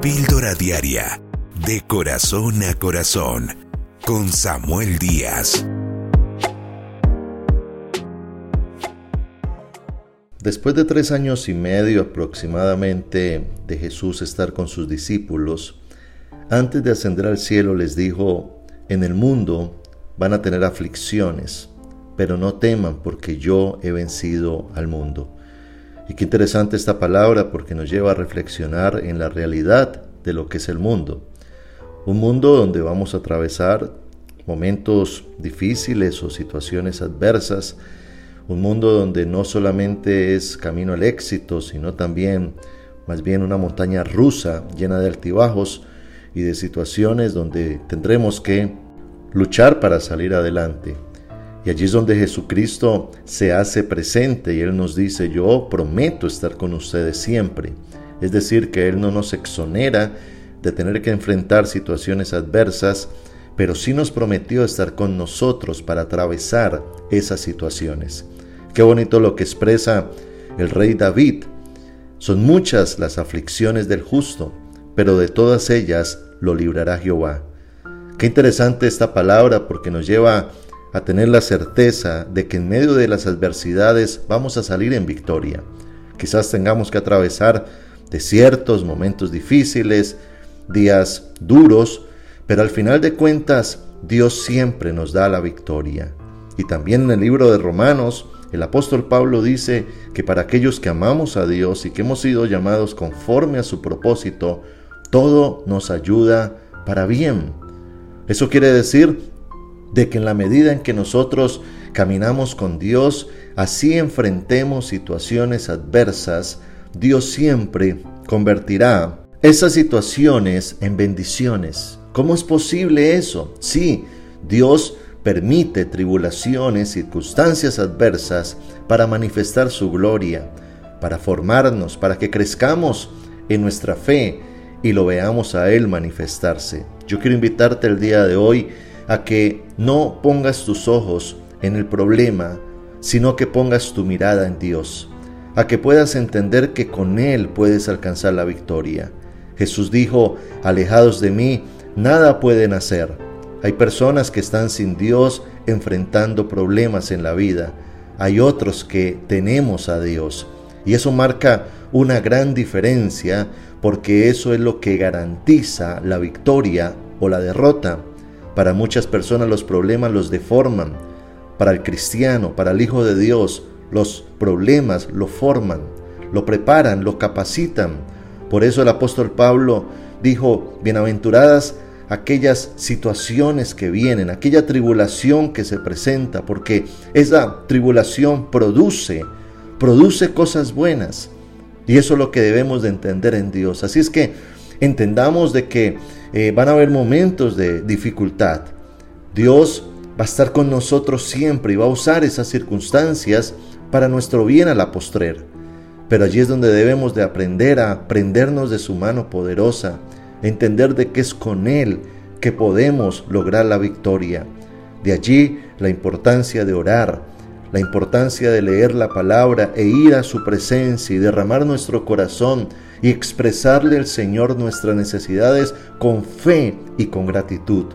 Píldora Diaria, de corazón a corazón, con Samuel Díaz. Después de tres años y medio aproximadamente de Jesús estar con sus discípulos, antes de ascender al cielo les dijo, en el mundo van a tener aflicciones, pero no teman porque yo he vencido al mundo. Y qué interesante esta palabra porque nos lleva a reflexionar en la realidad de lo que es el mundo. Un mundo donde vamos a atravesar momentos difíciles o situaciones adversas. Un mundo donde no solamente es camino al éxito, sino también más bien una montaña rusa llena de altibajos y de situaciones donde tendremos que luchar para salir adelante. Y allí es donde Jesucristo se hace presente y Él nos dice, yo prometo estar con ustedes siempre. Es decir, que Él no nos exonera de tener que enfrentar situaciones adversas, pero sí nos prometió estar con nosotros para atravesar esas situaciones. Qué bonito lo que expresa el rey David. Son muchas las aflicciones del justo, pero de todas ellas lo librará Jehová. Qué interesante esta palabra porque nos lleva a tener la certeza de que en medio de las adversidades vamos a salir en victoria. Quizás tengamos que atravesar desiertos, momentos difíciles, días duros, pero al final de cuentas Dios siempre nos da la victoria. Y también en el libro de Romanos, el apóstol Pablo dice que para aquellos que amamos a Dios y que hemos sido llamados conforme a su propósito, todo nos ayuda para bien. Eso quiere decir de que en la medida en que nosotros caminamos con Dios, así enfrentemos situaciones adversas, Dios siempre convertirá esas situaciones en bendiciones. ¿Cómo es posible eso? Sí, Dios permite tribulaciones, circunstancias adversas para manifestar su gloria, para formarnos, para que crezcamos en nuestra fe y lo veamos a Él manifestarse. Yo quiero invitarte el día de hoy a que no pongas tus ojos en el problema, sino que pongas tu mirada en Dios, a que puedas entender que con Él puedes alcanzar la victoria. Jesús dijo, alejados de mí, nada pueden hacer. Hay personas que están sin Dios enfrentando problemas en la vida. Hay otros que tenemos a Dios. Y eso marca una gran diferencia porque eso es lo que garantiza la victoria o la derrota. Para muchas personas los problemas los deforman. Para el cristiano, para el Hijo de Dios, los problemas lo forman, lo preparan, lo capacitan. Por eso el apóstol Pablo dijo, bienaventuradas aquellas situaciones que vienen, aquella tribulación que se presenta, porque esa tribulación produce, produce cosas buenas. Y eso es lo que debemos de entender en Dios. Así es que entendamos de que eh, van a haber momentos de dificultad. Dios va a estar con nosotros siempre y va a usar esas circunstancias para nuestro bien a la postrer. Pero allí es donde debemos de aprender a prendernos de su mano poderosa, entender de que es con Él que podemos lograr la victoria. De allí la importancia de orar, la importancia de leer la palabra e ir a su presencia y derramar nuestro corazón y expresarle al Señor nuestras necesidades con fe y con gratitud.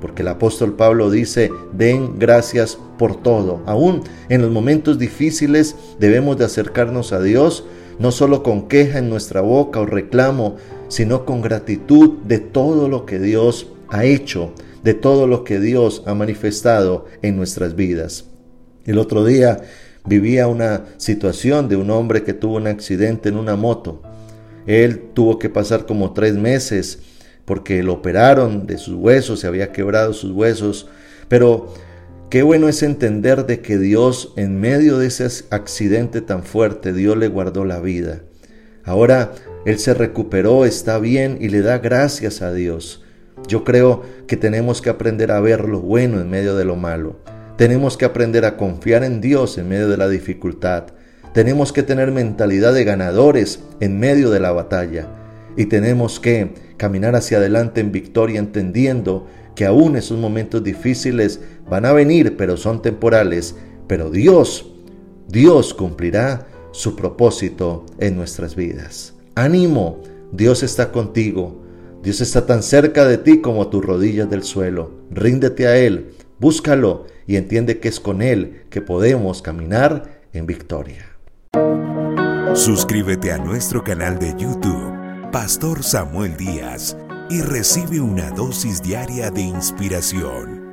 Porque el apóstol Pablo dice, den gracias por todo. Aún en los momentos difíciles debemos de acercarnos a Dios, no solo con queja en nuestra boca o reclamo, sino con gratitud de todo lo que Dios ha hecho, de todo lo que Dios ha manifestado en nuestras vidas. El otro día vivía una situación de un hombre que tuvo un accidente en una moto. Él tuvo que pasar como tres meses porque lo operaron de sus huesos, se había quebrado sus huesos, pero qué bueno es entender de que Dios en medio de ese accidente tan fuerte, Dios le guardó la vida. Ahora él se recuperó, está bien y le da gracias a Dios. Yo creo que tenemos que aprender a ver lo bueno en medio de lo malo. Tenemos que aprender a confiar en Dios en medio de la dificultad. Tenemos que tener mentalidad de ganadores en medio de la batalla. Y tenemos que caminar hacia adelante en victoria entendiendo que aún esos momentos difíciles van a venir, pero son temporales. Pero Dios, Dios cumplirá su propósito en nuestras vidas. Ánimo, Dios está contigo. Dios está tan cerca de ti como tus rodillas del suelo. Ríndete a Él, búscalo y entiende que es con Él que podemos caminar en victoria. Suscríbete a nuestro canal de YouTube, Pastor Samuel Díaz, y recibe una dosis diaria de inspiración